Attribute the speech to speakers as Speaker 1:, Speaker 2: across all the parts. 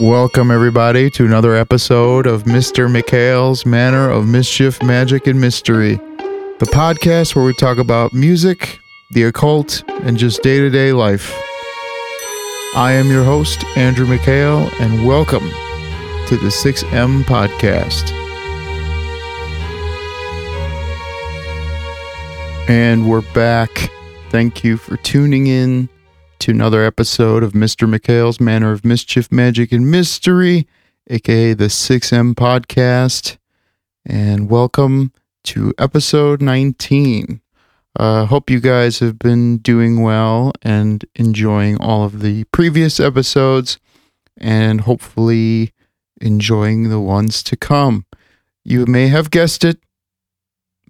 Speaker 1: Welcome, everybody, to another episode of Mr. McHale's Manor of Mischief, Magic, and Mystery, the podcast where we talk about music, the occult, and just day to day life. I am your host, Andrew McHale, and welcome to the 6M Podcast. And we're back. Thank you for tuning in to another episode of Mr. McHale's Manor of Mischief, Magic, and Mystery, aka the 6M Podcast. And welcome to episode 19. Uh, hope you guys have been doing well and enjoying all of the previous episodes and hopefully enjoying the ones to come. You may have guessed it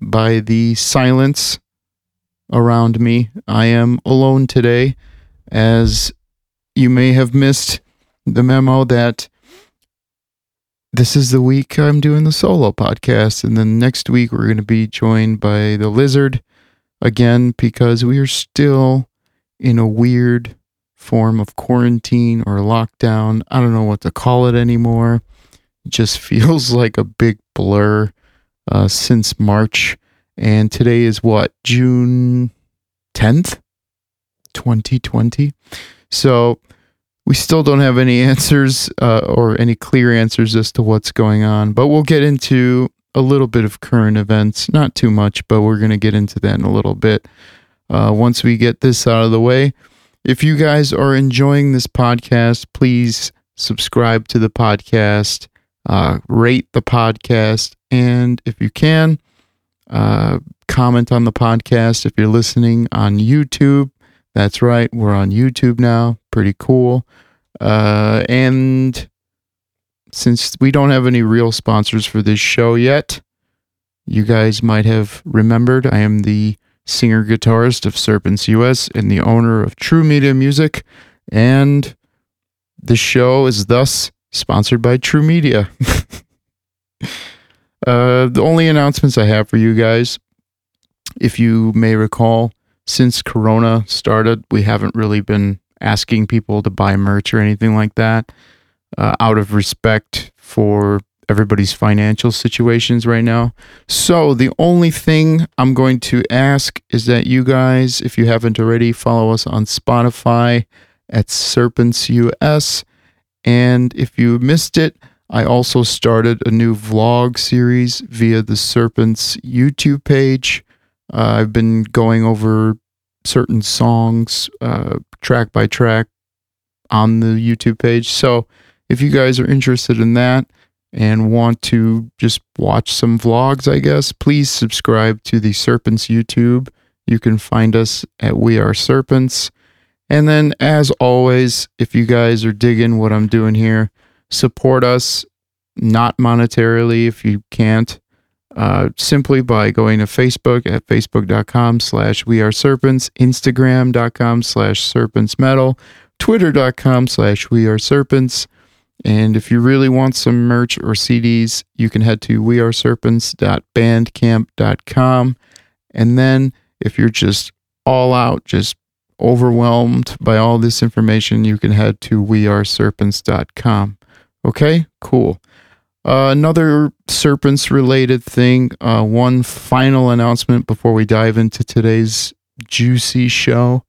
Speaker 1: by the silence around me. I am alone today as you may have missed the memo that this is the week I'm doing the solo podcast. And then next week, we're going to be joined by the lizard again because we are still in a weird form of quarantine or lockdown. I don't know what to call it anymore. It just feels like a big blur uh, since March. And today is what, June 10th? 2020. So we still don't have any answers uh, or any clear answers as to what's going on, but we'll get into a little bit of current events. Not too much, but we're going to get into that in a little bit uh, once we get this out of the way. If you guys are enjoying this podcast, please subscribe to the podcast, uh, rate the podcast, and if you can, uh, comment on the podcast. If you're listening on YouTube, that's right. We're on YouTube now. Pretty cool. Uh, and since we don't have any real sponsors for this show yet, you guys might have remembered I am the singer guitarist of Serpents US and the owner of True Media Music. And the show is thus sponsored by True Media. uh, the only announcements I have for you guys, if you may recall, since Corona started, we haven't really been asking people to buy merch or anything like that uh, out of respect for everybody's financial situations right now. So, the only thing I'm going to ask is that you guys, if you haven't already, follow us on Spotify at Serpents US. And if you missed it, I also started a new vlog series via the Serpents YouTube page. Uh, I've been going over certain songs uh, track by track on the YouTube page. So if you guys are interested in that and want to just watch some vlogs, I guess, please subscribe to the Serpents YouTube. You can find us at We Are Serpents. And then, as always, if you guys are digging what I'm doing here, support us, not monetarily if you can't uh, simply by going to Facebook at facebook.com slash we are serpents, Instagram.com slash serpents metal, Twitter.com slash we are serpents. And if you really want some merch or CDs, you can head to weareserpents.bandcamp.com. And then if you're just all out, just overwhelmed by all this information, you can head to weareserpents.com. Okay, cool. Uh, another serpents related thing, uh, one final announcement before we dive into today's juicy show.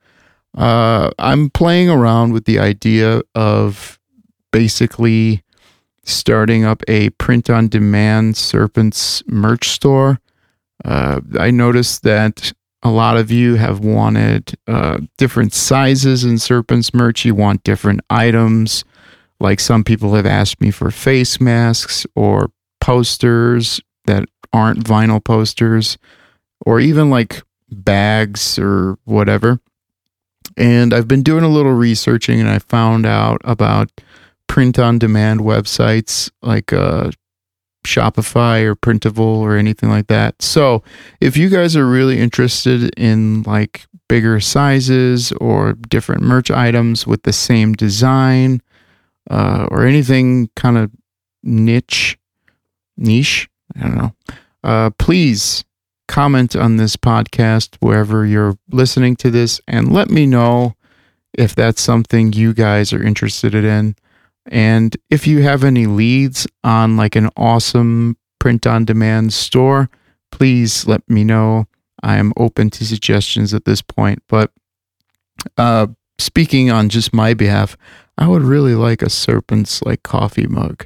Speaker 1: Uh, I'm playing around with the idea of basically starting up a print on demand serpents merch store. Uh, I noticed that a lot of you have wanted uh, different sizes in serpents merch. You want different items like some people have asked me for face masks or posters that aren't vinyl posters, or even like bags or whatever. And I've been doing a little researching and I found out about print on demand websites like uh, Shopify or Printable or anything like that. So if you guys are really interested in like bigger sizes or different merch items with the same design, uh, or anything kind of niche, niche, I don't know, uh, please comment on this podcast wherever you're listening to this and let me know if that's something you guys are interested in. And if you have any leads on like an awesome print on demand store, please let me know. I am open to suggestions at this point. But uh, speaking on just my behalf, I would really like a serpent's like coffee mug.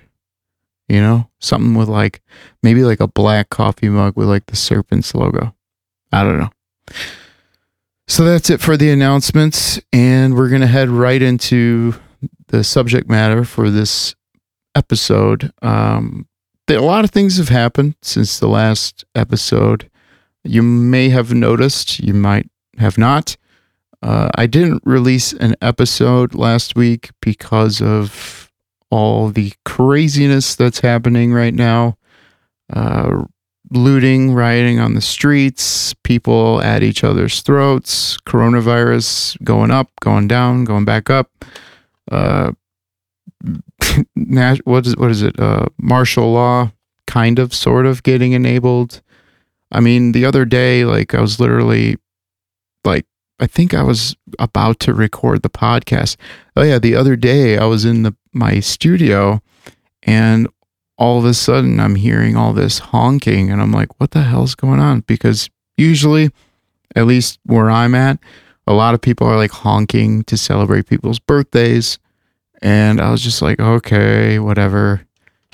Speaker 1: You know, something with like maybe like a black coffee mug with like the serpent's logo. I don't know. So that's it for the announcements. And we're going to head right into the subject matter for this episode. Um, a lot of things have happened since the last episode. You may have noticed, you might have not. Uh, I didn't release an episode last week because of all the craziness that's happening right now. Uh, looting, rioting on the streets, people at each other's throats, coronavirus going up, going down, going back up. Uh, what is what is it? Uh, martial law, kind of, sort of getting enabled. I mean, the other day, like I was literally, like I think I was about to record the podcast. Oh yeah, the other day I was in the my studio, and all of a sudden I'm hearing all this honking and I'm like, what the hell's going on? Because usually, at least where I'm at, a lot of people are like honking to celebrate people's birthdays. And I was just like, okay, whatever.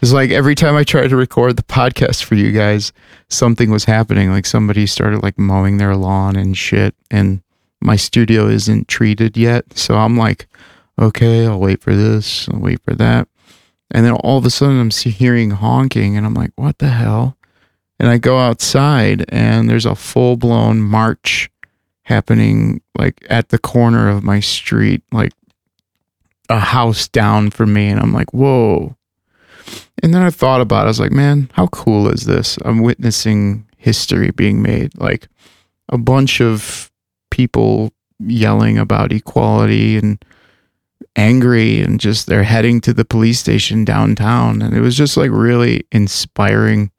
Speaker 1: It's like every time I tried to record the podcast for you guys, something was happening. Like somebody started like mowing their lawn and shit. And my studio isn't treated yet. So I'm like, okay, I'll wait for this, I'll wait for that. And then all of a sudden I'm hearing honking and I'm like, what the hell? And I go outside and there's a full blown march happening like at the corner of my street, like a house down from me. And I'm like, whoa. And then I thought about it. I was like, man, how cool is this? I'm witnessing history being made. Like a bunch of people yelling about equality and angry and just they're heading to the police station downtown. And it was just like really inspiring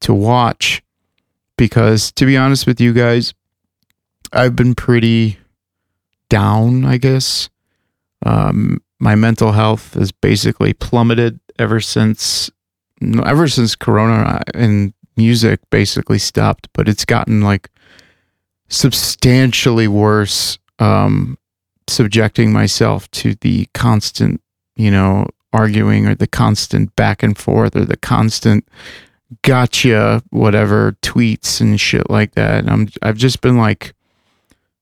Speaker 1: to watch because to be honest with you guys, I've been pretty down, I guess. Um, my mental health has basically plummeted ever since ever since corona and music basically stopped but it's gotten like substantially worse um, subjecting myself to the constant, you know, arguing or the constant back and forth or the constant gotcha whatever tweets and shit like that. I'm I've just been like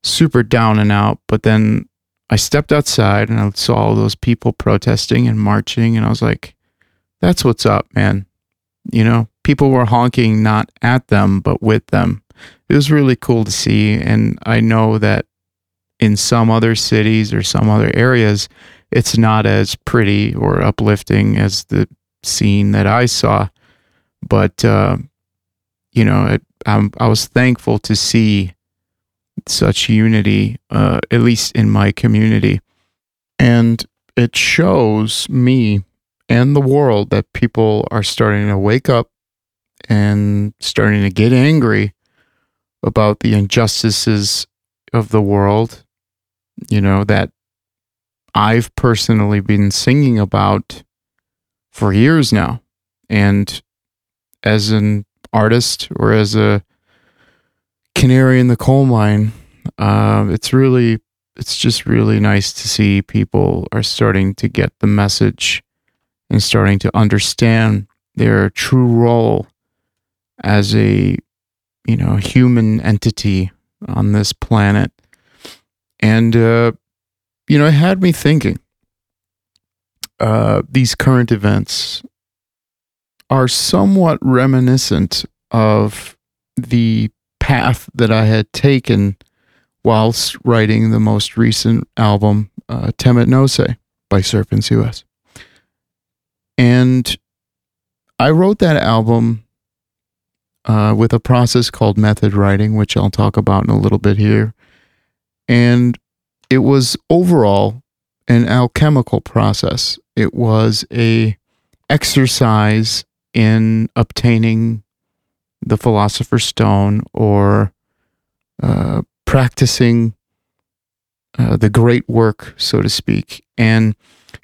Speaker 1: super down and out, but then I stepped outside and I saw all those people protesting and marching and I was like that's what's up, man. You know, people were honking not at them but with them. It was really cool to see and I know that in some other cities or some other areas, it's not as pretty or uplifting as the scene that I saw. But, uh, you know, it, I was thankful to see such unity, uh, at least in my community. And it shows me and the world that people are starting to wake up and starting to get angry about the injustices of the world you know, that I've personally been singing about for years now. And as an artist or as a canary in the coal mine, uh, it's really, it's just really nice to see people are starting to get the message and starting to understand their true role as a, you know, human entity on this planet and, uh, you know, it had me thinking uh, these current events are somewhat reminiscent of the path that I had taken whilst writing the most recent album, uh, Temet Nosce by Serpents US. And I wrote that album uh, with a process called method writing, which I'll talk about in a little bit here. And it was overall an alchemical process. It was a exercise in obtaining the philosopher's stone or uh, practicing uh, the great work, so to speak. And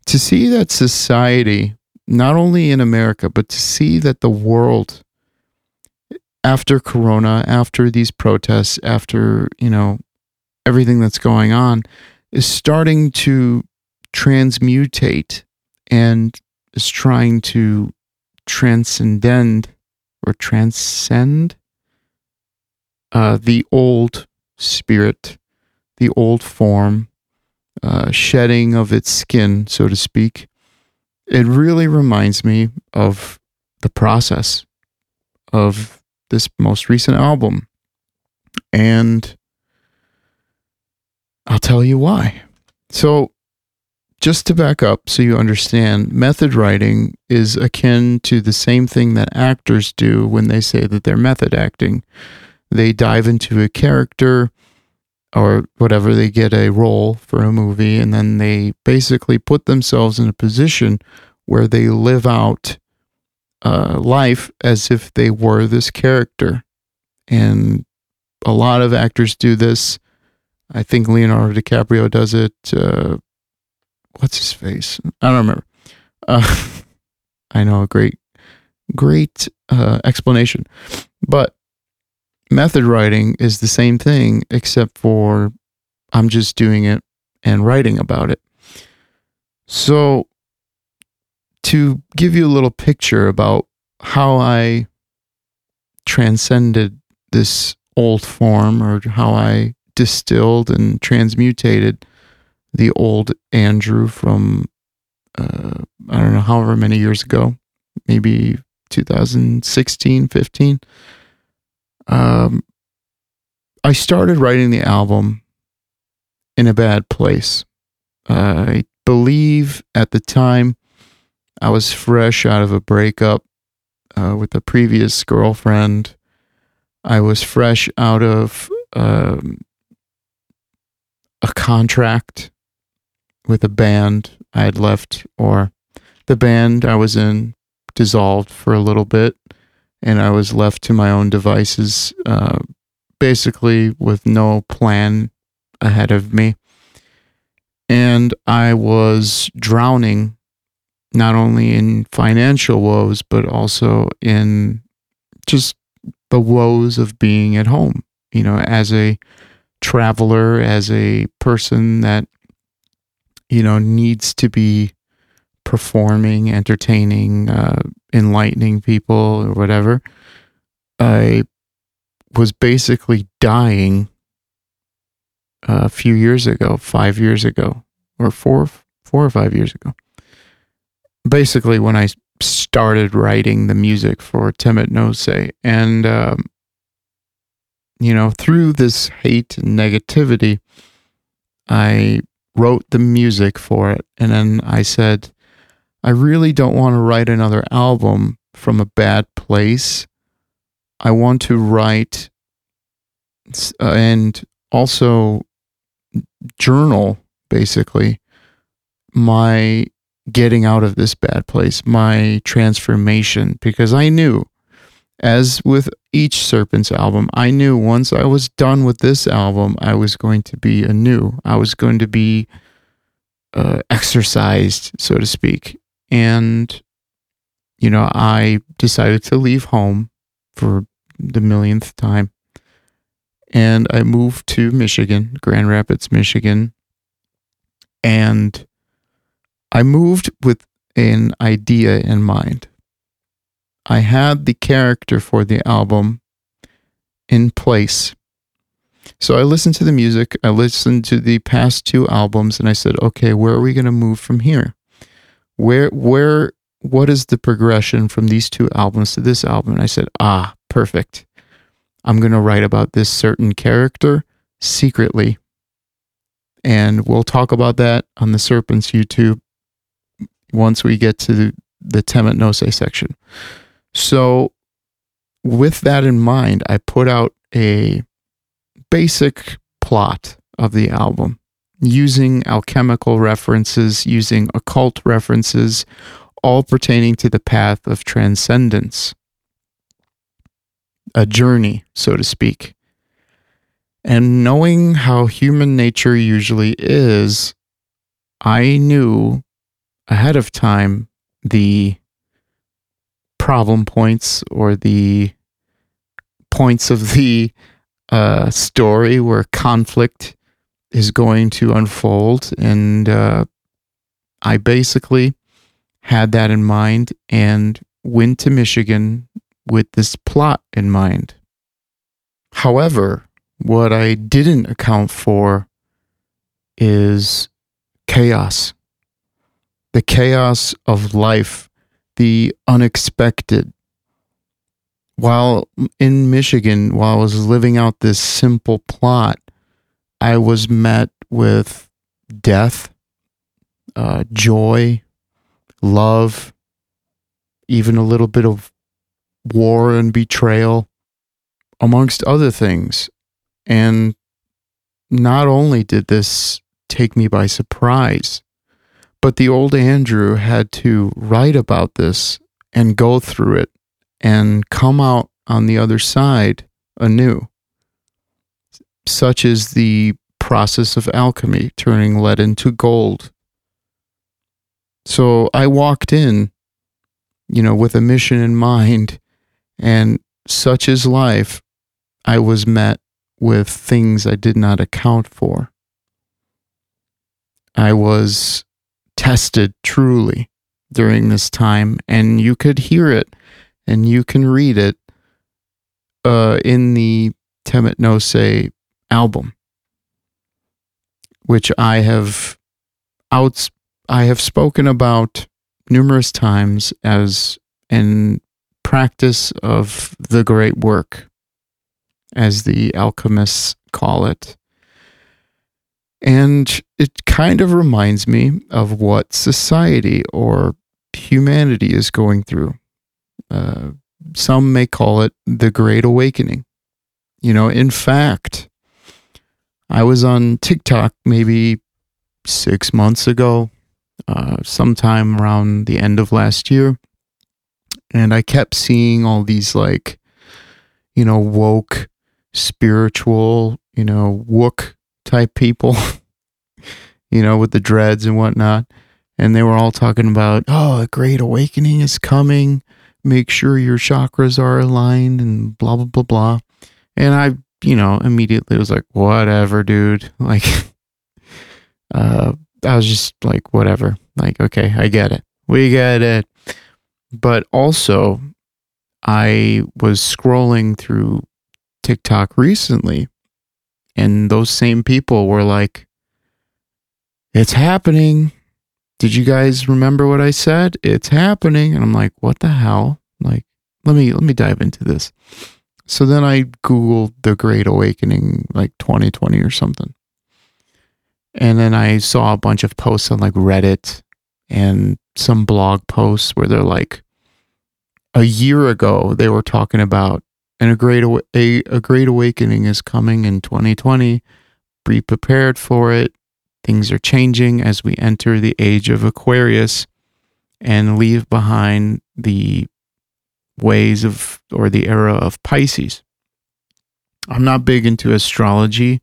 Speaker 1: to see that society, not only in America, but to see that the world after Corona, after these protests, after, you know, everything that's going on, is starting to transmutate and is trying to transcend or transcend uh, the old spirit, the old form, uh, shedding of its skin, so to speak. It really reminds me of the process of this most recent album. And I'll tell you why. So, just to back up so you understand, method writing is akin to the same thing that actors do when they say that they're method acting. They dive into a character or whatever, they get a role for a movie, and then they basically put themselves in a position where they live out uh, life as if they were this character. And a lot of actors do this. I think Leonardo DiCaprio does it. Uh, what's his face? I don't remember. Uh, I know a great, great uh, explanation, but method writing is the same thing, except for I'm just doing it and writing about it. So, to give you a little picture about how I transcended this old form or how I distilled and transmutated the old Andrew from, uh, I don't know, however many years ago, maybe 2016, 15 um, I started writing the album in a bad place. Uh, I believe at the time I was fresh out of a breakup uh, with a previous girlfriend. I was fresh out of um, a contract with a band I had left, or the band I was in dissolved for a little bit and I was left to my own devices, uh, basically with no plan ahead of me. And I was drowning not only in financial woes, but also in just the woes of being at home, you know, as a traveler, as a person that, you know, needs to be performing, entertaining, uh, enlightening people or whatever. I was basically dying a few years ago, five years ago, or four, four or five years ago. Basically, when I started writing the music for Temet Nosce, and um, you know, through this hate and negativity, I wrote the music for it, and then I said, I really don't want to write another album from a bad place. I want to write uh, and also journal basically my getting out of this bad place, my transformation, because I knew, as with each Serpents album, I knew once I was done with this album, I was going to be anew. I was going to be uh, exercised, so to speak. And, you know, I decided to leave home for the millionth time. And I moved to Michigan, Grand Rapids, Michigan. And I moved with an idea in mind. I had the character for the album in place. So I listened to the music, I listened to the past two albums, and I said, okay, where are we going to move from here? where where what is the progression from these two albums to this album? And I said, ah, perfect. I'm going to write about this certain character secretly. And we'll talk about that on the Serpents YouTube once we get to the, Temet Nosce section. So, with that in mind, I put out a basic plot of the album using alchemical references, using occult references, all pertaining to the path of transcendence, a journey, so to speak. And knowing how human nature usually is, I knew ahead of time the problem points or the points of the uh, story where conflict is going to unfold. And uh, I basically had that in mind and went to Michigan with this plot in mind. However, what I didn't account for is chaos. The chaos of life, the unexpected. While in Michigan, while I was living out this simple plot, I was met with death, uh, joy, love, even a little bit of war and betrayal, amongst other things. And not only did this take me by surprise, but the old Andrew had to write about this and go through it and come out on the other side anew. Such is the process of alchemy, turning lead into gold. So I walked in, you know, with a mission in mind, and such is life. I was met with things I did not account for. I was tested truly during this time, and you could hear it and you can read it uh, in the Temet Nosce album, which I have outs I have spoken about numerous times as in practice of the great work, as the alchemists call it. And it kind of reminds me of what society or humanity is going through. Uh, some may call it the Great Awakening. You know, in fact, I was on TikTok maybe six months ago, uh, sometime around the end of last year. And I kept seeing all these, like, you know, woke, spiritual, you know, wook type people, you know, with the dreads and whatnot. And they were all talking about, oh, a great awakening is coming. Make sure your chakras are aligned and blah, blah, blah, blah. And I, you know, immediately was like, whatever, dude. Like, uh, I was just like, whatever. Like, okay, I get it. We get it. But also, I was scrolling through TikTok recently, and those same people were like, it's happening. Did you guys remember what I said? It's happening. And I'm like, what the hell? Like, let me let me dive into this. So then I Googled the Great Awakening like 2020 or something. And then I saw a bunch of posts on like Reddit and some blog posts where they're like, a year ago, they were talking about and a great a, a great awakening is coming in 2020. Be prepared for it. Things are changing as we enter the age of Aquarius and leave behind the ways of or the era of Pisces. I'm not big into astrology.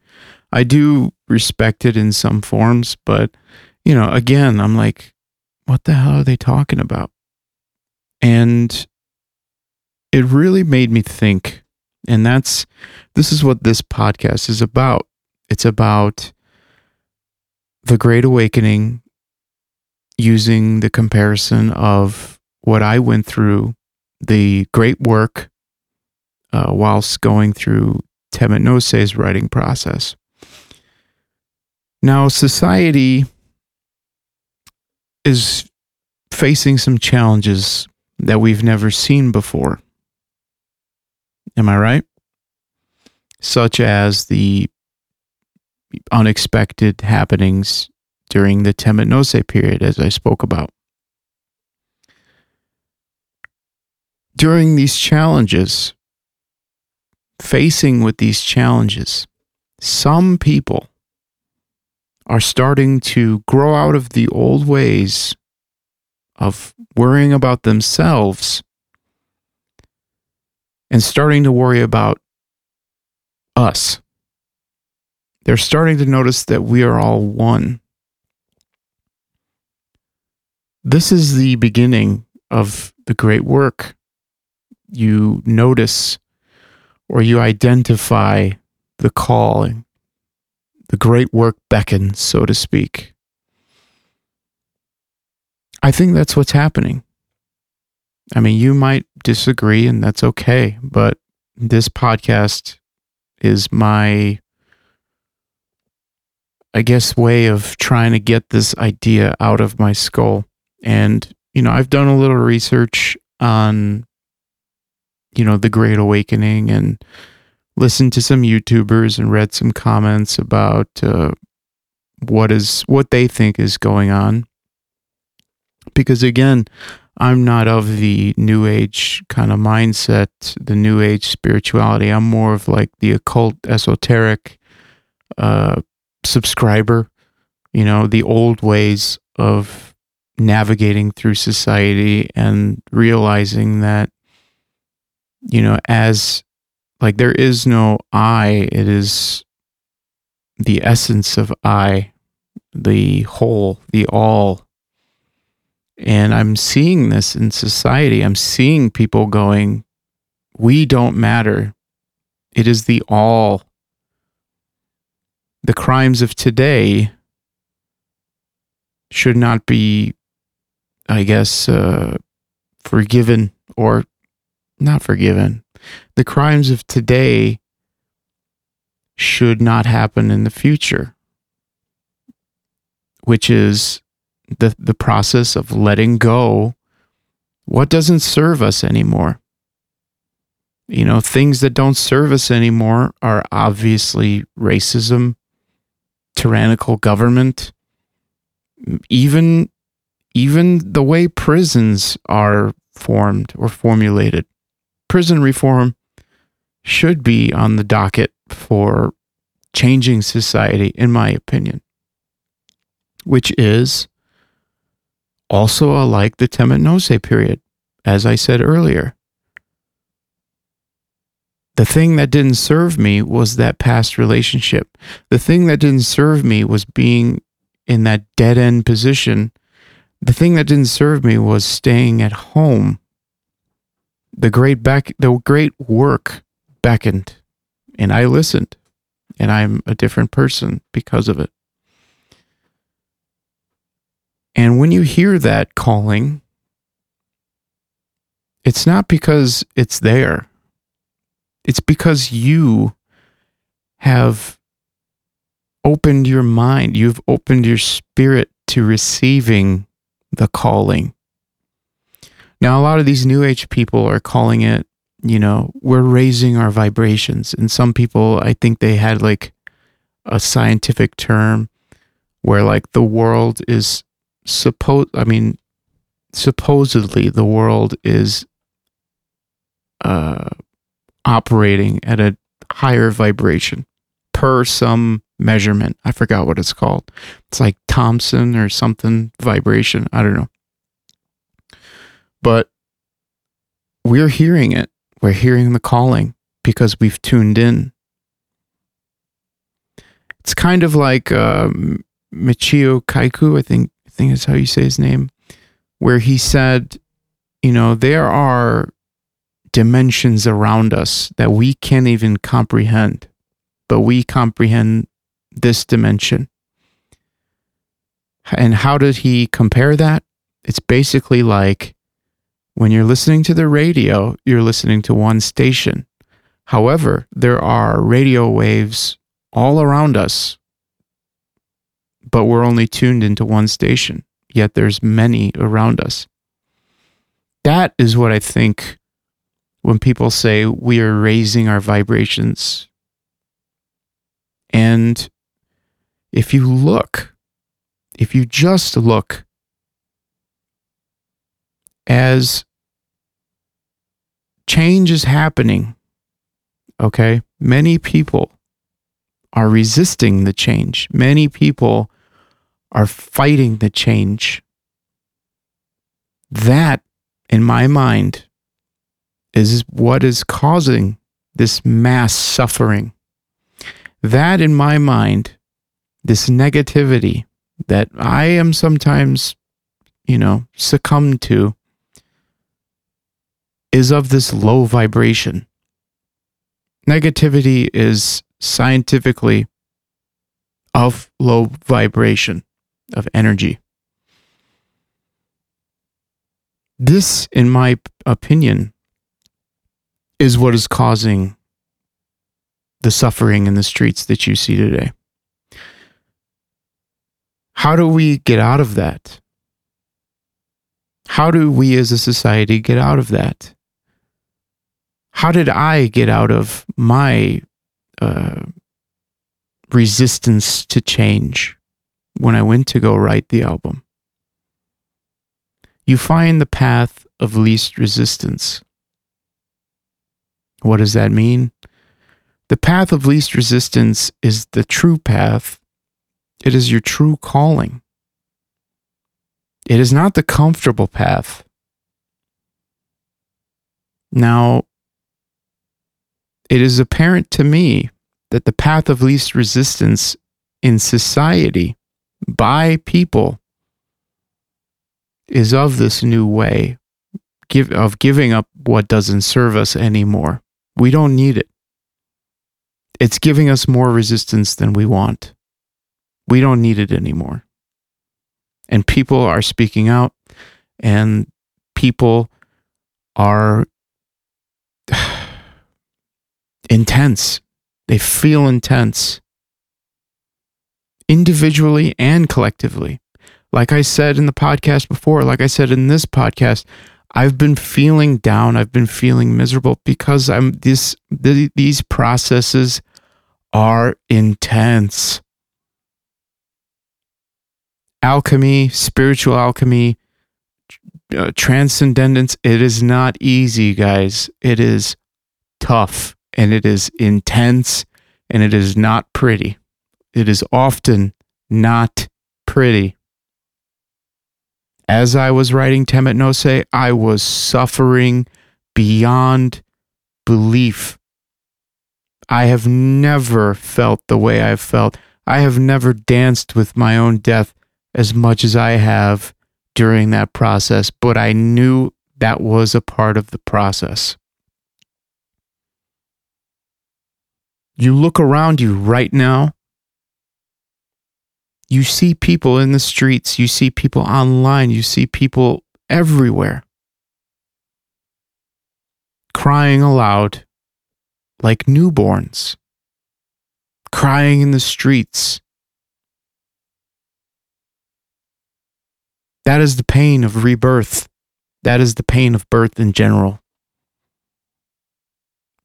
Speaker 1: I do respect it in some forms, but you know, again, I'm like, what the hell are they talking about? And it really made me think. And that's this is what this podcast is about. It's about the Great Awakening using the comparison of what I went through, the great work, uh, whilst going through Temet Nosce's writing process. Now, society is facing some challenges that we've never seen before. Am I right? Such as the unexpected happenings during the Temet Nosce period, as I spoke about. During these challenges, facing with these challenges, some people are starting to grow out of the old ways of worrying about themselves and starting to worry about us, They're starting to notice that we are all one. This is the beginning of the great work. You notice or you identify the calling. The great work beckons, so to speak. I think that's what's happening. I mean, you might disagree, and that's okay, but this podcast is my, I guess, way of trying to get this idea out of my skull. And, you know, I've done a little research on, you know, the Great Awakening and listened to some YouTubers and read some comments about uh, what is what they think is going on. Because again, I'm not of the new age kind of mindset, the new age spirituality. I'm more of like the occult, esoteric uh, subscriber, you know, the old ways of navigating through society and realizing that, you know, as like there is no I, it is the essence of I, the whole, the all and I'm seeing this in society. I'm seeing people going, we don't matter. It is the all. The crimes of today should not be, I guess, uh, forgiven or not forgiven. The crimes of today should not happen in the future, which is the, the process of letting go what doesn't serve us anymore. You know, things that don't serve us anymore are obviously racism, tyrannical government, even even the way prisons are formed or formulated. Prison reform should be on the docket for changing society, in my opinion, which is also alike the Temet Nosce period, as I said earlier. The thing that didn't serve me was that past relationship. The thing that didn't serve me was being in that dead end position. The thing that didn't serve me was staying at home. The great beck, the great work beckoned, and I listened, and I'm a different person because of it. And when you hear that calling, it's not because it's there, it's because you have opened your mind, you've opened your spirit to receiving the calling. Now, a lot of these new age people are calling it, you know, we're raising our vibrations. And some people, I think they had like a scientific term where like the world is suppose I mean supposedly the world is uh, operating at a higher vibration per some measurement. I forgot what it's called. It's like Thompson or something vibration. I don't know. But we're hearing it. We're hearing the calling because we've tuned in. It's kind of like um, Michio Kaku, I think think is how you say his name, where he said, you know, there are dimensions around us that we can't even comprehend, but we comprehend this dimension. And how did he compare that? It's basically like when you're listening to the radio, you're listening to one station. However, there are radio waves all around us but we're only tuned into one station, yet there's many around us. That is what I think when people say we are raising our vibrations. And if you look, if you just look as change is happening, okay, many people are resisting the change. Many people are fighting the change. That, in my mind, is what is causing this mass suffering. That, in my mind, this negativity that I am sometimes, you know, succumb to is of this low vibration. Negativity is scientifically of low vibration of energy. This, in my opinion, is what is causing the suffering in the streets that you see today. How do we get out of that? How do we as a society get out of that? How did I get out of my uh, resistance to change when I went to go write the album? You find the path of least resistance. What does that mean? The path of least resistance is the true path. It is your true calling. It is not the comfortable path. Now, it is apparent to me that the path of least resistance in society by people is of this new way give, of giving up what doesn't serve us anymore. We don't need it. It's giving us more resistance than we want. We don't need it anymore. And people are speaking out, and people are intense. They feel intense individually and collectively. Like I said in the podcast before, like I said in this podcast, I've been feeling down. I've been feeling miserable because I'm this the, these processes are intense. Alchemy, spiritual alchemy, uh, transcendence, it is not easy, guys. It is tough and it is intense and it is not pretty. It is often not pretty. As I was writing Temet Nosce, I was suffering beyond belief. I have never felt the way I've felt. I have never danced with my own death as much as I have during that process, but I knew that was a part of the process. You look around you right now, you see people in the streets, you see people online, you see people everywhere crying aloud like newborns, crying in the streets. That is the pain of rebirth. That is the pain of birth in general.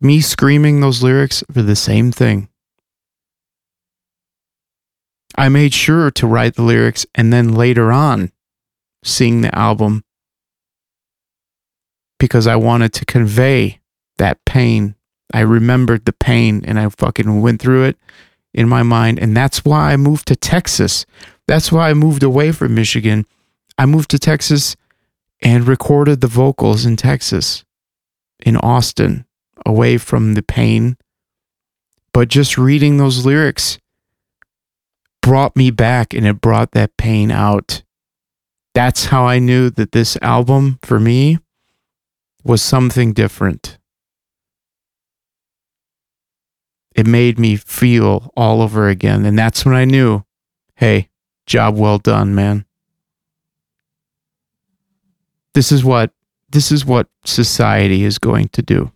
Speaker 1: Me screaming those lyrics for the same thing. I made sure to write the lyrics and then later on sing the album because I wanted to convey that pain. I remembered the pain and I fucking went through it in my mind. And that's why I moved to Texas. That's why I moved away from Michigan. I moved to Texas and recorded the vocals in Texas, in Austin, away from the pain. But just reading those lyrics brought me back and it brought that pain out. That's how I knew that this album for me was something different. It made me feel all over again. And that's when I knew hey, job well done, man. This is what this is what society is going to do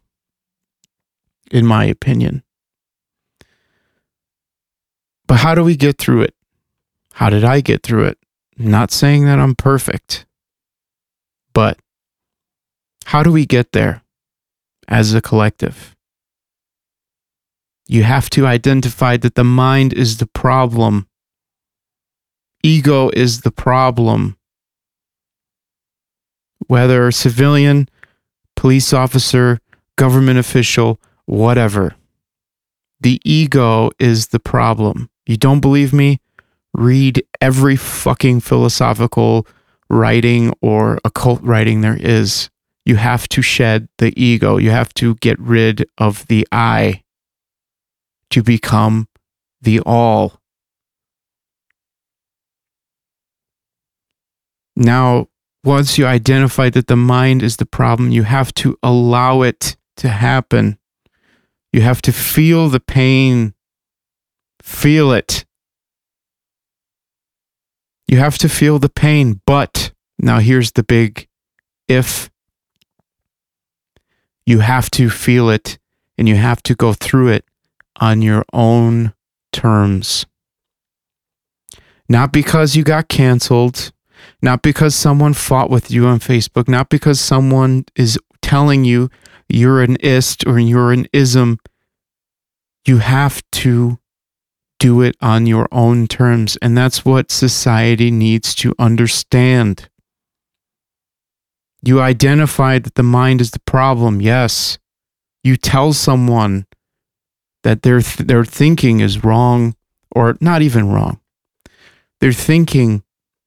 Speaker 1: in my opinion. But how do we get through it? How did I get through it? not saying that I'm perfect, but how do we get there as a collective? You have to identify that the mind is the problem. Ego is the problem. Whether civilian, police officer, government official, whatever. The ego is the problem. You don't believe me? Read every fucking philosophical writing or occult writing there is. You have to shed the ego. You have to get rid of the I to become the all. Now, once you identify that the mind is the problem, you have to allow it to happen. You have to feel the pain, feel it. You have to feel the pain, but now here's the big if you have to feel it and you have to go through it on your own terms. Not because you got canceled, not because someone fought with you on Facebook, not because someone is telling you you're an ist or you're an ism. You have to do it on your own terms. And that's what society needs to understand. You identify that the mind is the problem. Yes. You tell someone that their th- their thinking is wrong or not even wrong. Their thinking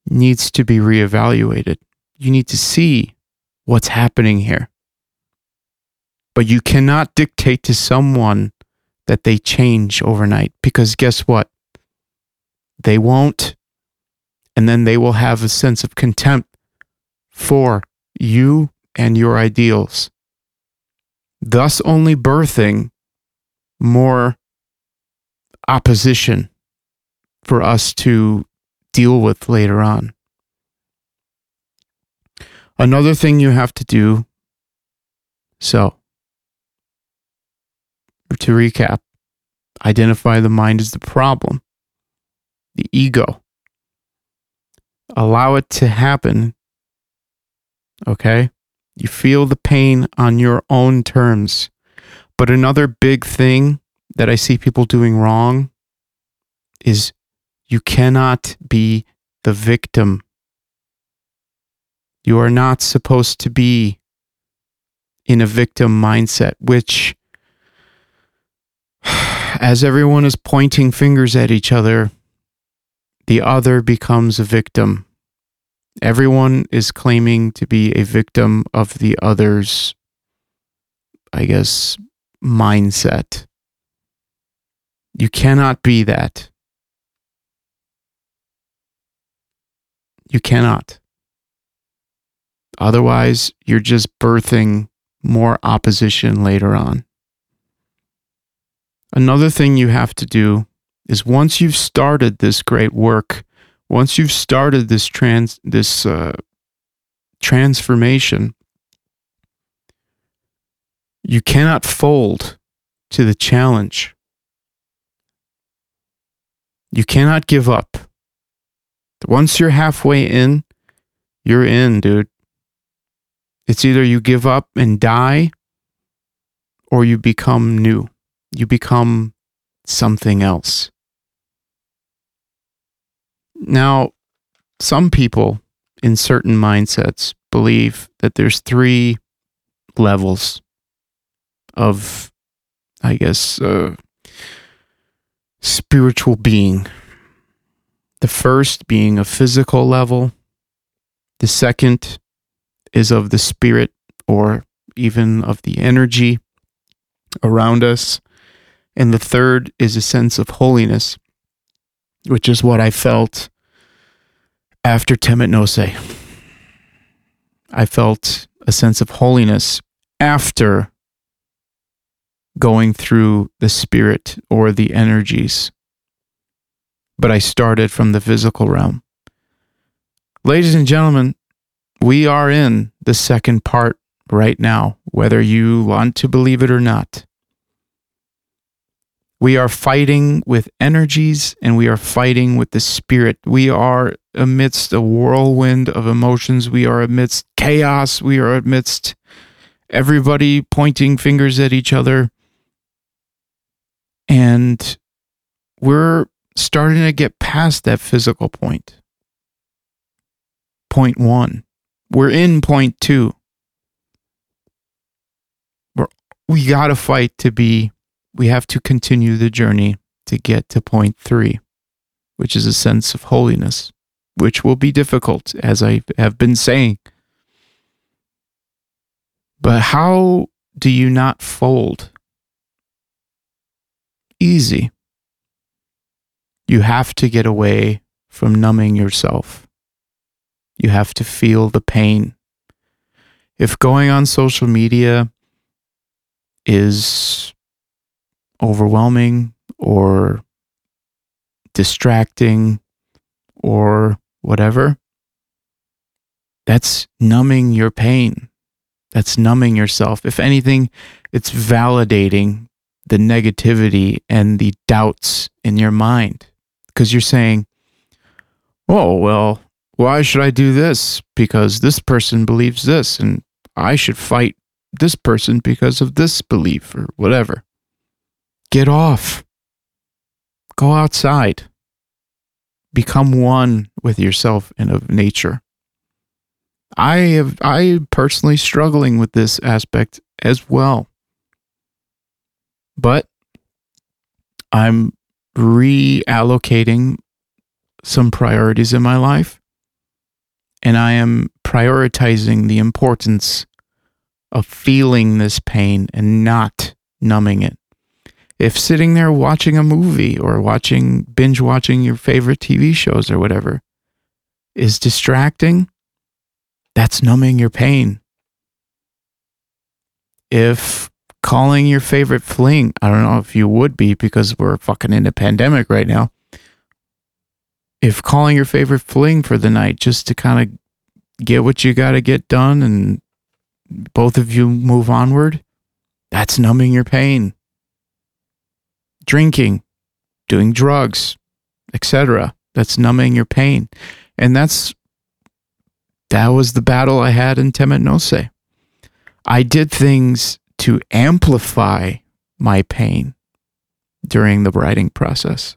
Speaker 1: needs to be reevaluated. You need to see what's happening here. But you cannot dictate to someone that they change overnight because guess what? They won't. And then they will have a sense of contempt for you and your ideals, thus only birthing more opposition for us to deal with later on. Another thing you have to do so, to recap, identify the mind as the problem, the ego. Allow it to happen. Okay? You feel the pain on your own terms. But another big thing that I see people doing wrong is you cannot be the victim. You are not supposed to be in a victim mindset, which, as everyone is pointing fingers at each other, the other becomes a victim. Everyone is claiming to be a victim of the other's, I guess, mindset. You cannot be that. You cannot. Otherwise, you're just birthing more opposition later on. Another thing you have to do is once you've started this great work, once you've started this trans this uh, transformation, you cannot fold to the challenge. You cannot give up. Once you're halfway in, you're in, dude. It's either you give up and die or you become new. You become something else. Now, some people in certain mindsets believe that there's three levels of, I guess, uh, spiritual being. The first being a physical level, the second is of the spirit or even of the energy around us. And the third is a sense of holiness, which is what I felt after Temet Nosce. I felt a sense of holiness after going through the spirit or the energies. But I started from the physical realm. Ladies and gentlemen, we are in the second part right now, whether you want to believe it or not. We are fighting with energies and we are fighting with the spirit. We are amidst a whirlwind of emotions. We are amidst chaos. We are amidst everybody pointing fingers at each other. And we're starting to get past that physical point. Point one. We're in point two. We're, we got to fight to be, we have to continue the journey to get to point three, which is a sense of holiness, which will be difficult, as I have been saying. But how do you not fold? easy. You have to get away from numbing yourself. You have to feel the pain. If going on social media is overwhelming or distracting or whatever, that's numbing your pain. That's numbing yourself. If anything, it's validating the negativity and the doubts in your mind because you're saying, oh, well, why should I do this? Because this person believes this, and I should fight this person because of this belief or whatever. Get off. Go outside. Become one with yourself and of nature. I have I personally struggling with this aspect as well. But I'm reallocating some priorities in my life and I am prioritizing the importance of feeling this pain and not numbing it. If sitting there watching a movie or watching binge watching your favorite TV shows or whatever is distracting, that's numbing your pain. If calling your favorite fling, I don't know if you would be because we're fucking in a pandemic right now. If calling your favorite fling for the night just to kind of get what you got to get done and both of you move onward, that's numbing your pain. Drinking, doing drugs, etc. That's numbing your pain. And that's that was the battle I had in Temet Nosce. I did things to amplify my pain during the writing process.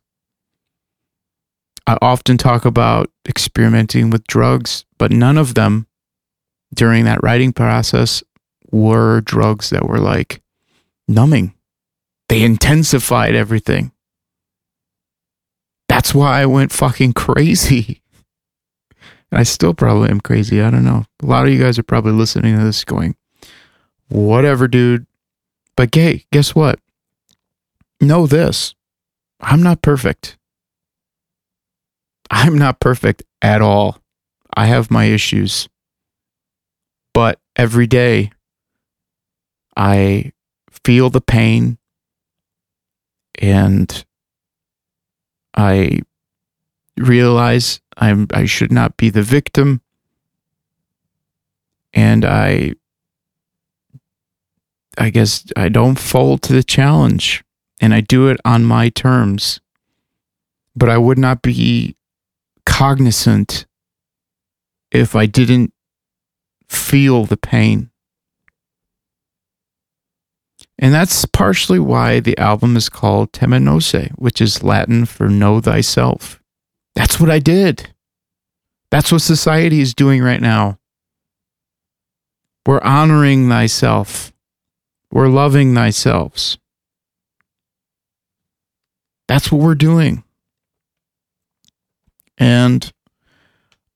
Speaker 1: I often talk about experimenting with drugs, but none of them during that writing process were drugs that were like numbing. They intensified everything. That's why I went fucking crazy. I still probably am crazy. I don't know. A lot of you guys are probably listening to this going, whatever, dude. But gay, guess what? Know this I'm not perfect. I'm not perfect at all. I have my issues. But every day, I feel the pain and I realize I'm I should not be the victim and I I guess I don't fold to the challenge and I do it on my terms. But I would not be cognizant if I didn't feel the pain. And that's partially why the album is called Temet Nosce, which is Latin for know thyself. That's what I did. That's what society is doing right now. We're honoring thyself. We're loving thyself. That's what we're doing. And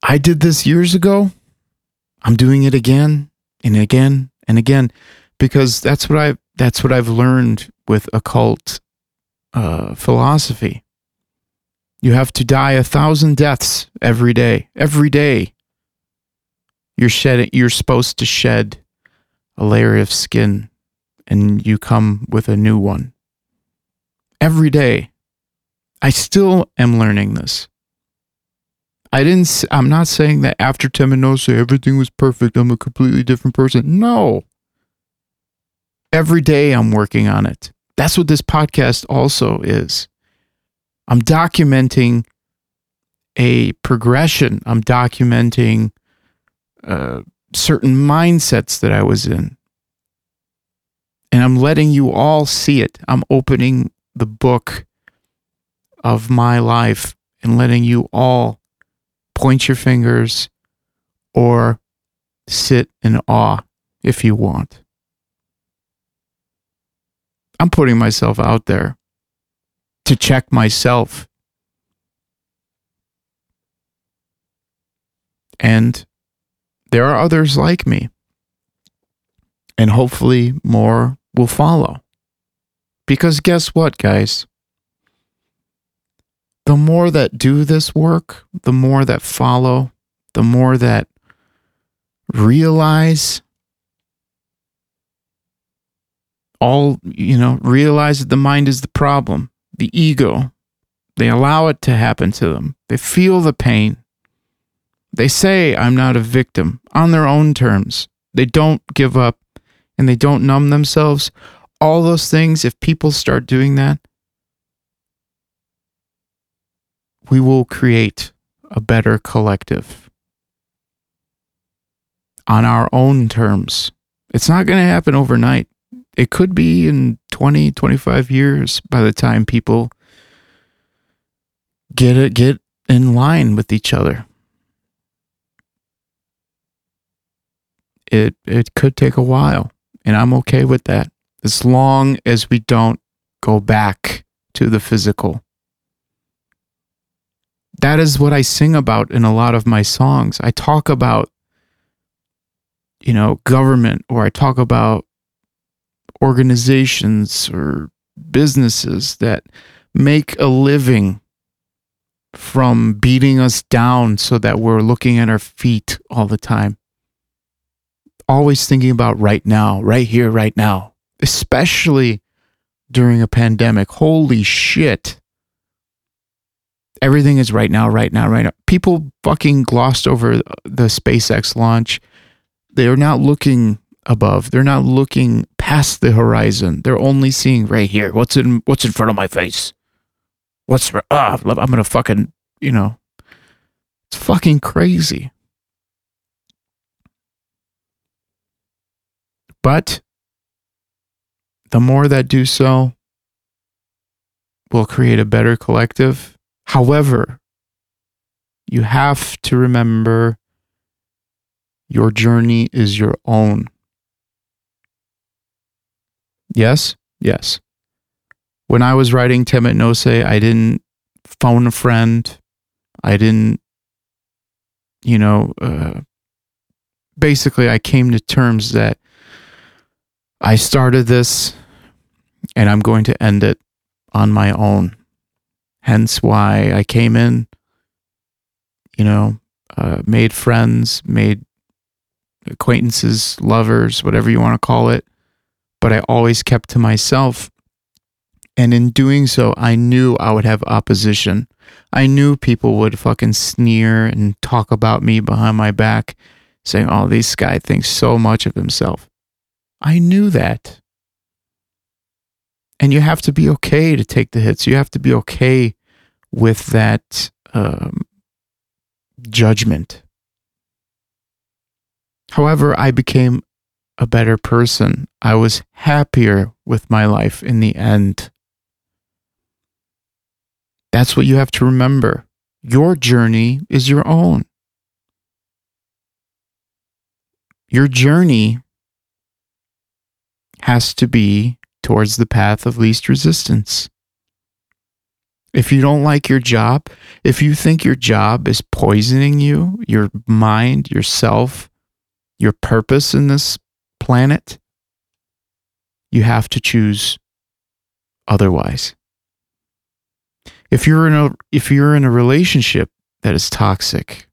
Speaker 1: I did this years ago. I'm doing it again and again and again because that's what I that's what I've learned with occult uh, philosophy. You have to die a thousand deaths every day. Every day, you're shedding. You're supposed to shed a layer of skin and you come with a new one. Every day. I still am learning this. I didn't I'm not saying that after Temet Nosce everything was perfect. I'm a completely different person. No. Every day I'm working on it. That's what this podcast also is. I'm documenting a progression. I'm documenting uh, certain mindsets that I was in and I'm letting you all see it. I'm opening the book of my life and letting you all point your fingers or sit in awe if you want. I'm putting myself out there to check myself. And there are others like me. And hopefully more will follow. Because guess what, guys? the more that do this work, the more that follow, the more that realize all, you know, realize that the mind is the problem, the ego. They allow it to happen to them. They feel the pain. They say, I'm not a victim on their own terms. They don't give up and they don't numb themselves. All those things, if people start doing that, we will create a better collective on our own terms. It's not going to happen overnight. It could be in 20, 25 years by the time people get it get in line with each other. It it could take a while, and I'm okay with that as long as we don't go back to the physical. That is what I sing about in a lot of my songs. I talk about you know, government or I talk about organizations or businesses that make a living from beating us down so that we're looking at our feet all the time. Always thinking about right now, right here, right now, especially during a pandemic. Holy shit. Everything is right now, right now, right now. People fucking glossed over the SpaceX launch. They're not looking above. They're not looking past the horizon. They're only seeing right here. What's in what's in front of my face? What's for, ah? I'm gonna fucking you know. It's fucking crazy. But the more that do so, will create a better collective. However, you have to remember your journey is your own. Yes, yes. When I was writing Temet Nosce, I didn't phone a friend. I didn't, you know, uh, basically, I came to terms that I started this and I'm going to end it on my own. Hence why I came in, you know, uh, made friends, made acquaintances, lovers, whatever you want to call it. But I always kept to myself. And in doing so, I knew I would have opposition. I knew people would fucking sneer and talk about me behind my back, saying, oh, this guy thinks so much of himself. I knew that. And you have to be okay to take the hits. You have to be okay with that um, judgment. However, I became a better person. I was happier with my life in the end. That's what you have to remember. Your journey is your own. Your journey has to be towards the path of least resistance. If you don't like your job, if you think your job is poisoning you, your mind, yourself, your purpose in this planet, you have to choose otherwise. If you're in a if you're in a relationship that is toxic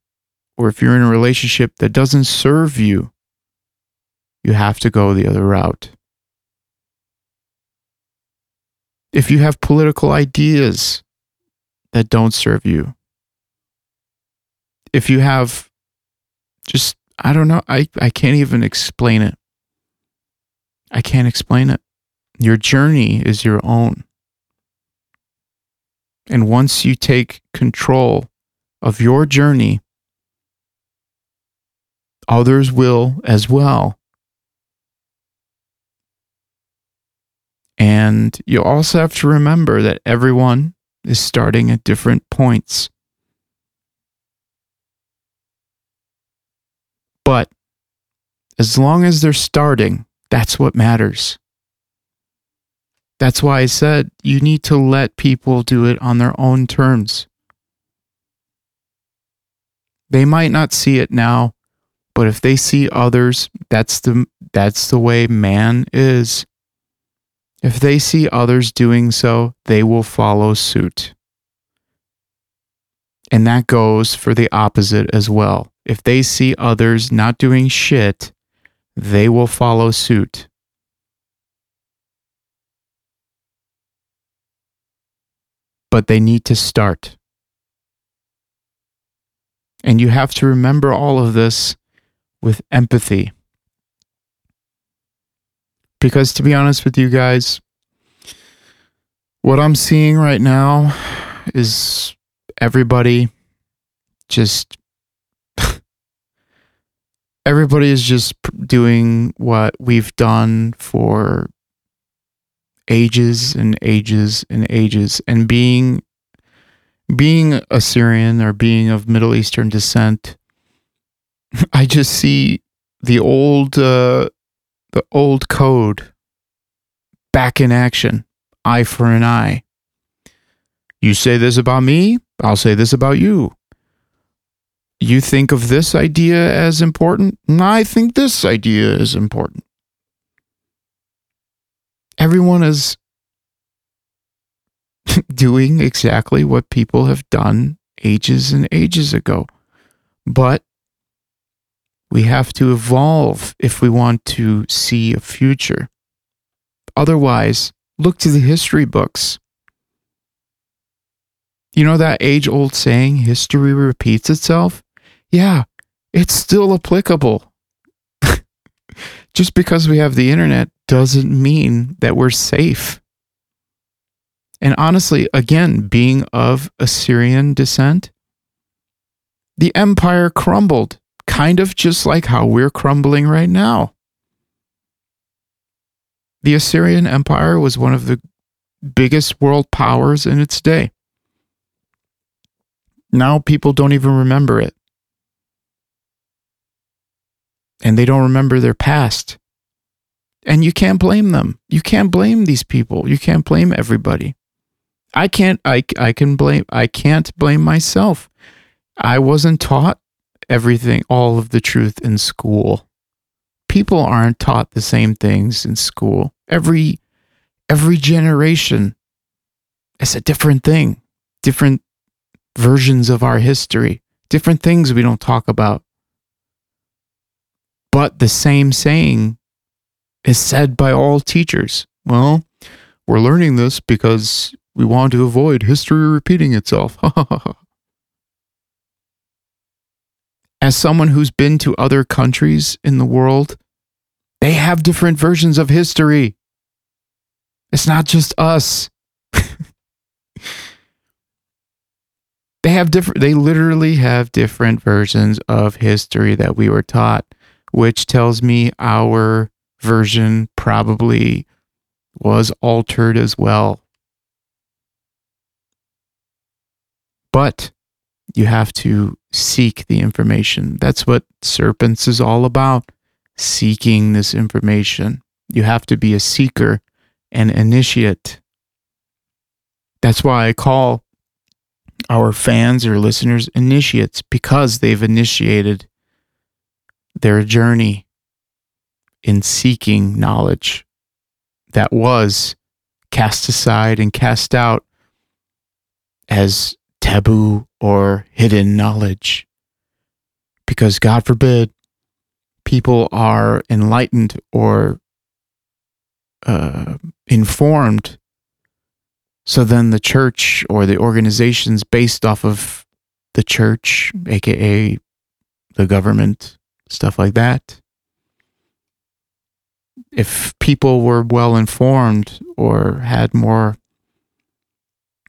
Speaker 1: or if you're in a relationship that doesn't serve you, you have to go the other route. If you have political ideas that don't serve you, if you have just I don't know. I, I can't even explain it. I can't explain it. Your journey is your own. And once you take control of your journey, others will as well. And you also have to remember that everyone is starting at different points. But as long as they're starting, that's what matters. That's why I said you need to let people do it on their own terms. They might not see it now, but if they see others, that's the that's the way man is. If they see others doing so, they will follow suit. And that goes for the opposite as well. If they see others not doing shit, they will follow suit. But they need to start. And you have to remember all of this with empathy. Because to be honest with you guys, what I'm seeing right now is everybody just everybody is just doing what we've done for ages and ages and ages. And being being Assyrian or being of Middle Eastern descent I just see the old uh, the old code back in action eye for an eye. You say this about me I'll say this about you you think of this idea as important, and I think this idea is important. Everyone is doing exactly what people have done ages and ages ago. But we have to evolve if we want to see a future. Otherwise, look to the history books. You know that age old saying, history repeats itself? Yeah, it's still applicable. Just because we have the internet doesn't mean that we're safe. And honestly, again, being of Assyrian descent, the empire crumbled, kind of just like how we're crumbling right now. The Assyrian Empire was one of the biggest world powers in its day. Now people don't even remember it and they don't remember their past. And you can't blame them. You can't blame these people. You can't blame everybody. I can't I I can blame I can't blame myself. I wasn't taught everything all of the truth in school. People aren't taught the same things in school. Every every generation is a different thing. Different versions of our history, different things we don't talk about. But the same saying is said by all teachers. Well, we're learning this because we want to avoid history repeating itself. As someone who's been to other countries in the world, they have different versions of history. It's not just us. they have different they literally have different versions of history that we were taught which tells me our version probably was altered as well. But you have to seek the information. That's what Serpents is all about seeking this information. You have to be a seeker and initiate. That's why I call our fans or listeners initiates because they've initiated their journey in seeking knowledge that was cast aside and cast out as taboo or hidden knowledge. Because God forbid people are enlightened or uh, informed. So then the church or the organizations based off of the church, aka the government, stuff like that. If people were well informed or had more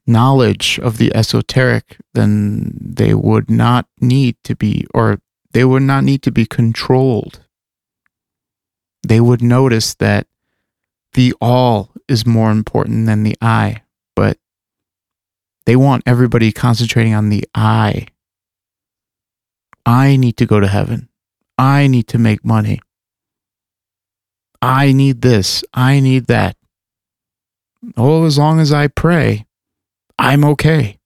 Speaker 1: knowledge of the esoteric, then they would not need to be, or they would not need to be controlled. They would notice that the all is more important than the I, but they want everybody concentrating on the I. I need to go to heaven. I need to make money. I need this. I need that. Oh, as long as I pray, I'm okay.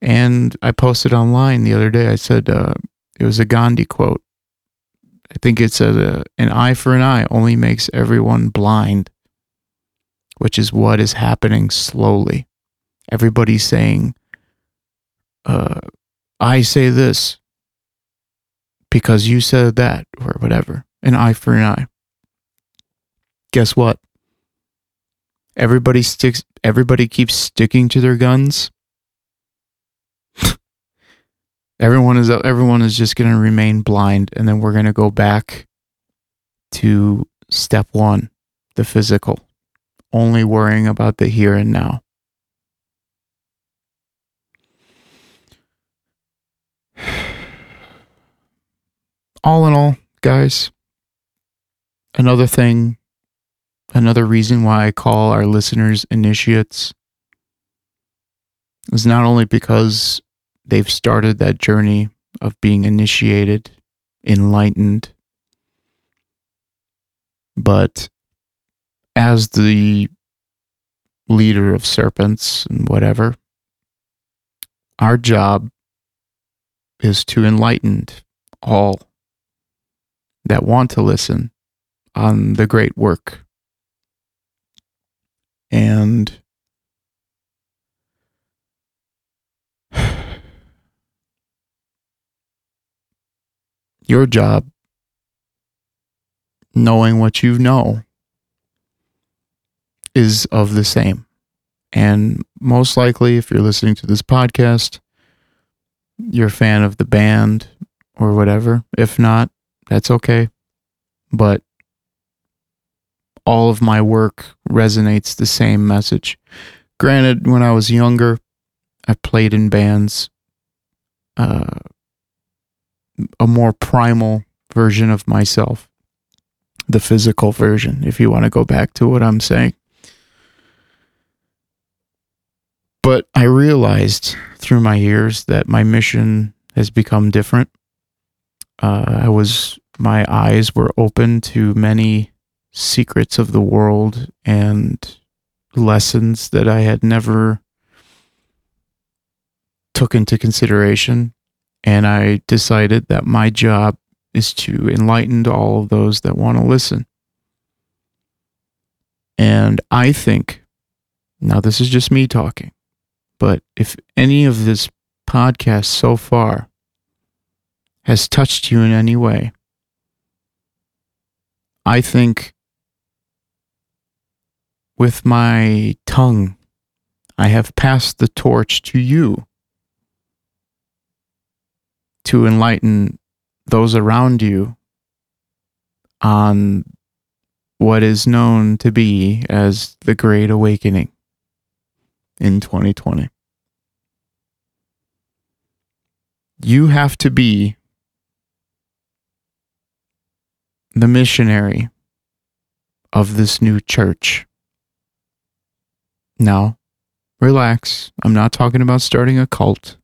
Speaker 1: And I posted online the other day. I said uh, it was a Gandhi quote. I think it said uh, an eye for an eye only makes everyone blind, which is what is happening slowly. everybody's saying, uh, I say this because you said that or whatever, an eye for an eye. Guess what? Everybody sticks everybody keeps sticking to their guns. everyone is everyone is just going to remain blind and then we're going to go back to step 1, the physical, only worrying about the here and now. All in all, guys, another thing, another reason why I call our listeners initiates is not only because they've started that journey of being initiated, enlightened, but as the leader of serpents and whatever, our job is to enlighten all that want to listen on the great work. And your job, knowing what you know, is of the same. And most likely, if you're listening to this podcast, you're a fan of the band or whatever. If not, that's okay. But all of my work resonates the same message. Granted, when I was younger, I played in bands, uh, a more primal version of myself, the physical version, if you want to go back to what I'm saying. But I realized through my years that my mission has become different uh, I was my eyes were open to many secrets of the world and lessons that I had never took into consideration and I decided that my job is to enlighten all of those that want to listen. And I think now this is just me talking, but if any of this podcast so far has touched you in any way, I think with my tongue, I have passed the torch to you to enlighten those around you on what is known to be as the Great Awakening in 2020. You have to be the missionary of this new church. Now, relax. I'm not talking about starting a cult.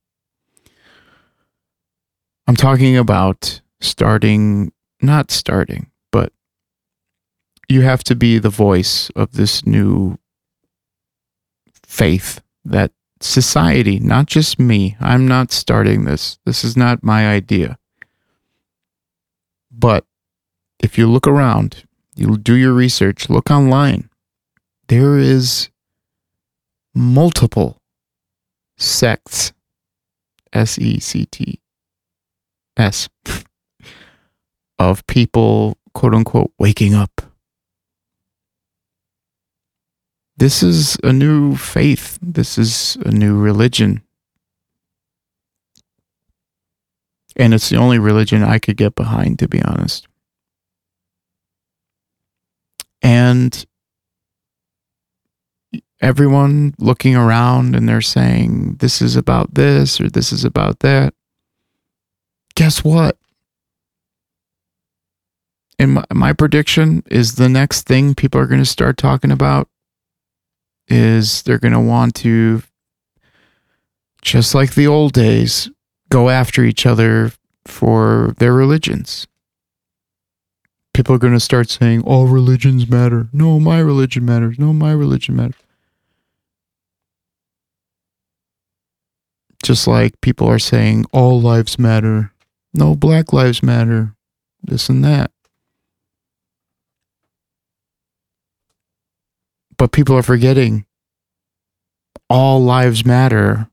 Speaker 1: I'm talking about starting, not starting, but you have to be the voice of this new faith that society, not just me, I'm not starting this. This is not my idea. But if you look around, you do your research, look online, there is multiple sects, S E C T S, of people, quote unquote, waking up. This is a new faith. This is a new religion. And it's the only religion I could get behind, to be honest. And everyone looking around and they're saying this is about this or this is about that. Guess what? And my, my prediction is the next thing people are going to start talking about is they're going to want to just like the old days go after each other for their religions people are going to start saying all religions matter. No, my religion matters. No, my religion matters. Just like people are saying all lives matter. No, black lives matter. This and that. But people are forgetting all lives matter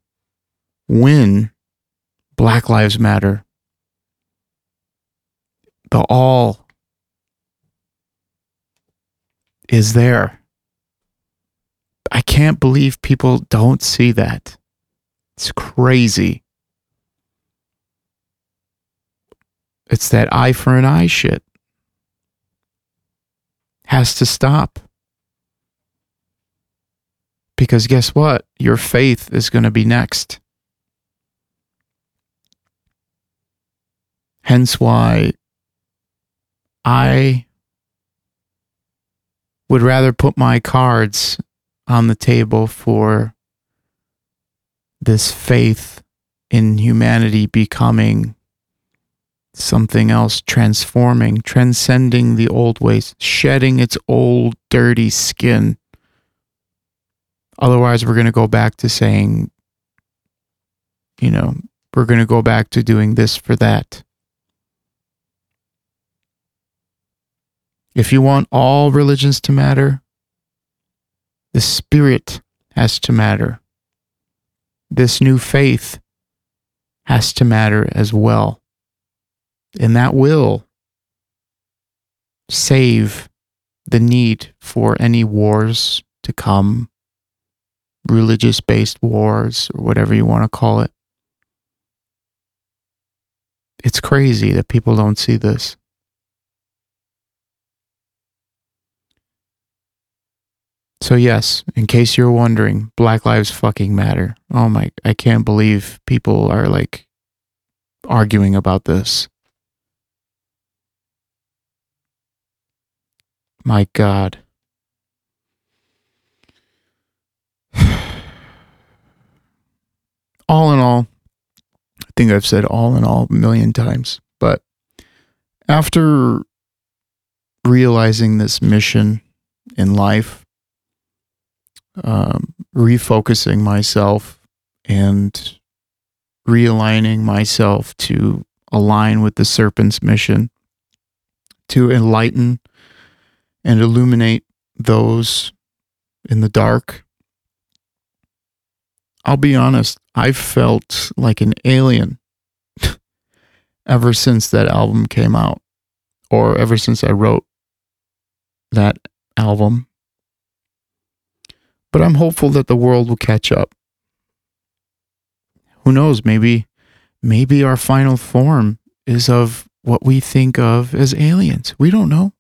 Speaker 1: when Black Lives Matter. The all is there. I can't believe people don't see that. It's crazy. It's that eye for an eye shit. Has to stop. Because guess what? Your faith is going to be next. Hence why I would rather put my cards on the table for this faith in humanity becoming something else, transforming, transcending the old ways, shedding its old dirty skin. Otherwise, we're going to go back to saying, you know, we're going to go back to doing this for that. If you want all religions to matter, the spirit has to matter. This new faith has to matter as well. And that will save the need for any wars to come, religious based wars, or whatever you want to call it. It's crazy that people don't see this. So yes, in case you're wondering, Black Lives fucking matter. Oh my, I can't believe people are like arguing about this. My God. all in all, I think I've said all in all a million times, but after realizing this mission in life, um, refocusing myself and realigning myself to align with the serpent's mission to enlighten and illuminate those in the dark. I'll be honest, I've felt like an alien ever since that album came out, or ever since I wrote that album but I'm hopeful that the world will catch up. Who knows? Maybe, maybe our final form is of what we think of as aliens. We don't know.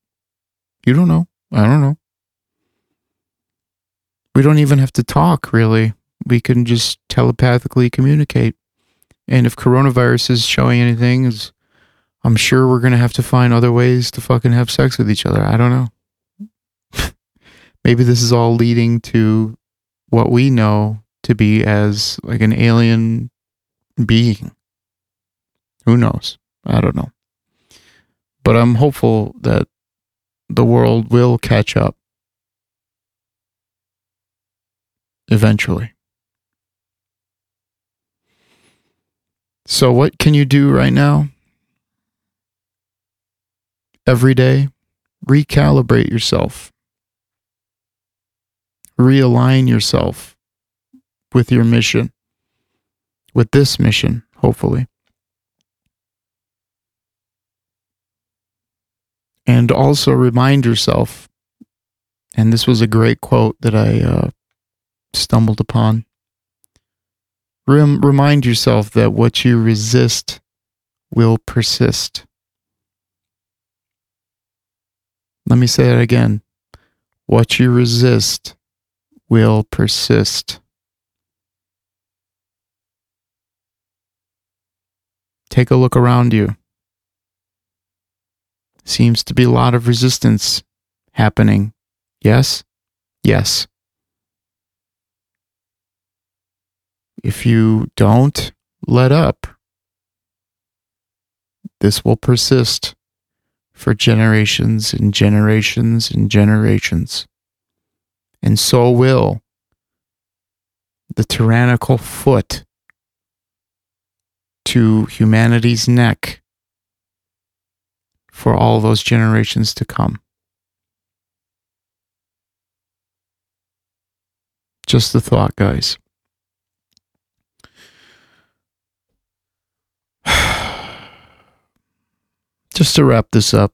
Speaker 1: You don't know. I don't know. We don't even have to talk, really. We can just telepathically communicate. And if coronavirus is showing anything, I'm sure we're going to have to find other ways to fucking have sex with each other. I don't know maybe this is all leading to what we know to be as like an alien being. Who knows? I don't know. But I'm hopeful that the world will catch up eventually. So, what can you do right now? Every day, recalibrate yourself realign yourself with your mission, with this mission, hopefully. And also remind yourself, and this was a great quote that I uh, stumbled upon. Rem- remind yourself that what you resist will persist. Let me say that again. What you resist will persist. Take a look around you. Seems to be a lot of resistance happening. Yes? Yes. If you don't let up, this will persist for generations and generations and generations and so will the tyrannical foot to humanity's neck for all those generations to come. Just the thought, guys. Just to wrap this up,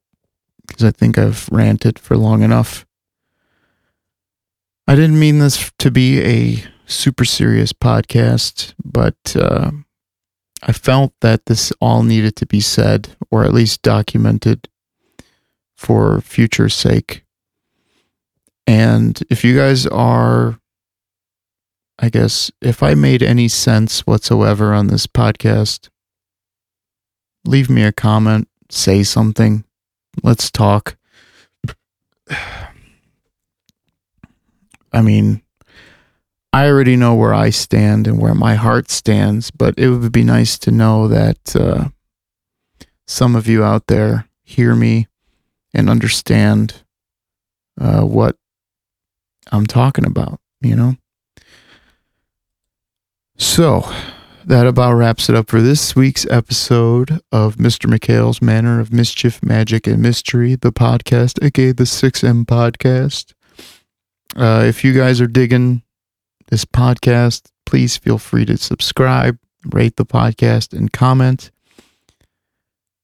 Speaker 1: because I think I've ranted for long enough. I didn't mean this to be a super serious podcast, but uh, I felt that this all needed to be said, or at least documented for future sake. And if you guys are, I guess, if I made any sense whatsoever on this podcast, leave me a comment, say something, let's talk. I mean, I already know where I stand and where my heart stands, but it would be nice to know that uh, some of you out there hear me and understand uh, what I'm talking about, you know? So, that about wraps it up for this week's episode of Mr. McHale's Manor of Mischief, Magic, and Mystery, the podcast, aka the 6M podcast. Uh, if you guys are digging this podcast, please feel free to subscribe, rate the podcast, and comment.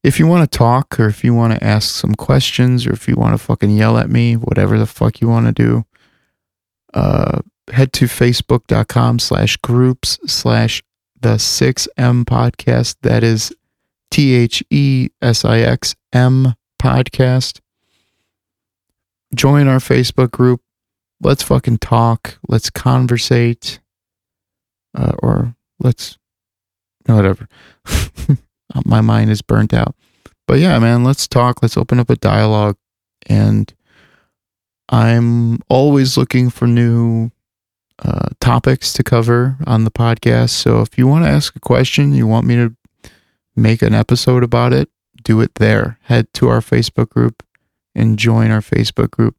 Speaker 1: If you want to talk, or if you want to ask some questions, or if you want to fucking yell at me, whatever the fuck you want to do, uh, head to facebook.com slash groups slash the 6M podcast. That is T H E S I X M podcast. Join our Facebook group. Let's fucking talk. Let's conversate. Uh, or let's, whatever. My mind is burnt out. But yeah, man, let's talk. Let's open up a dialogue. And I'm always looking for new uh, topics to cover on the podcast. So if you want to ask a question, you want me to make an episode about it, do it there. Head to our Facebook group and join our Facebook group.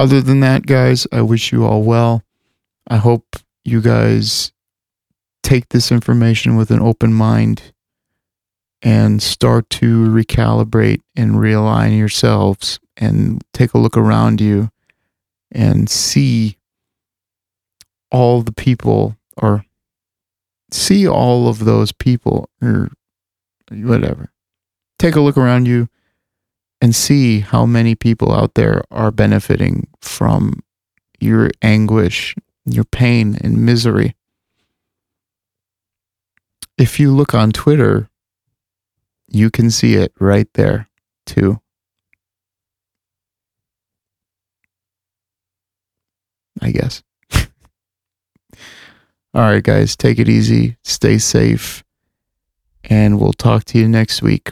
Speaker 1: Other than that, guys, I wish you all well. I hope you guys take this information with an open mind and start to recalibrate and realign yourselves and take a look around you and see all the people or see all of those people or whatever. Take a look around you and see how many people out there are benefiting from your anguish, your pain, and misery. If you look on Twitter, you can see it right there too. I guess. All right, guys, take it easy, stay safe, and we'll talk to you next week.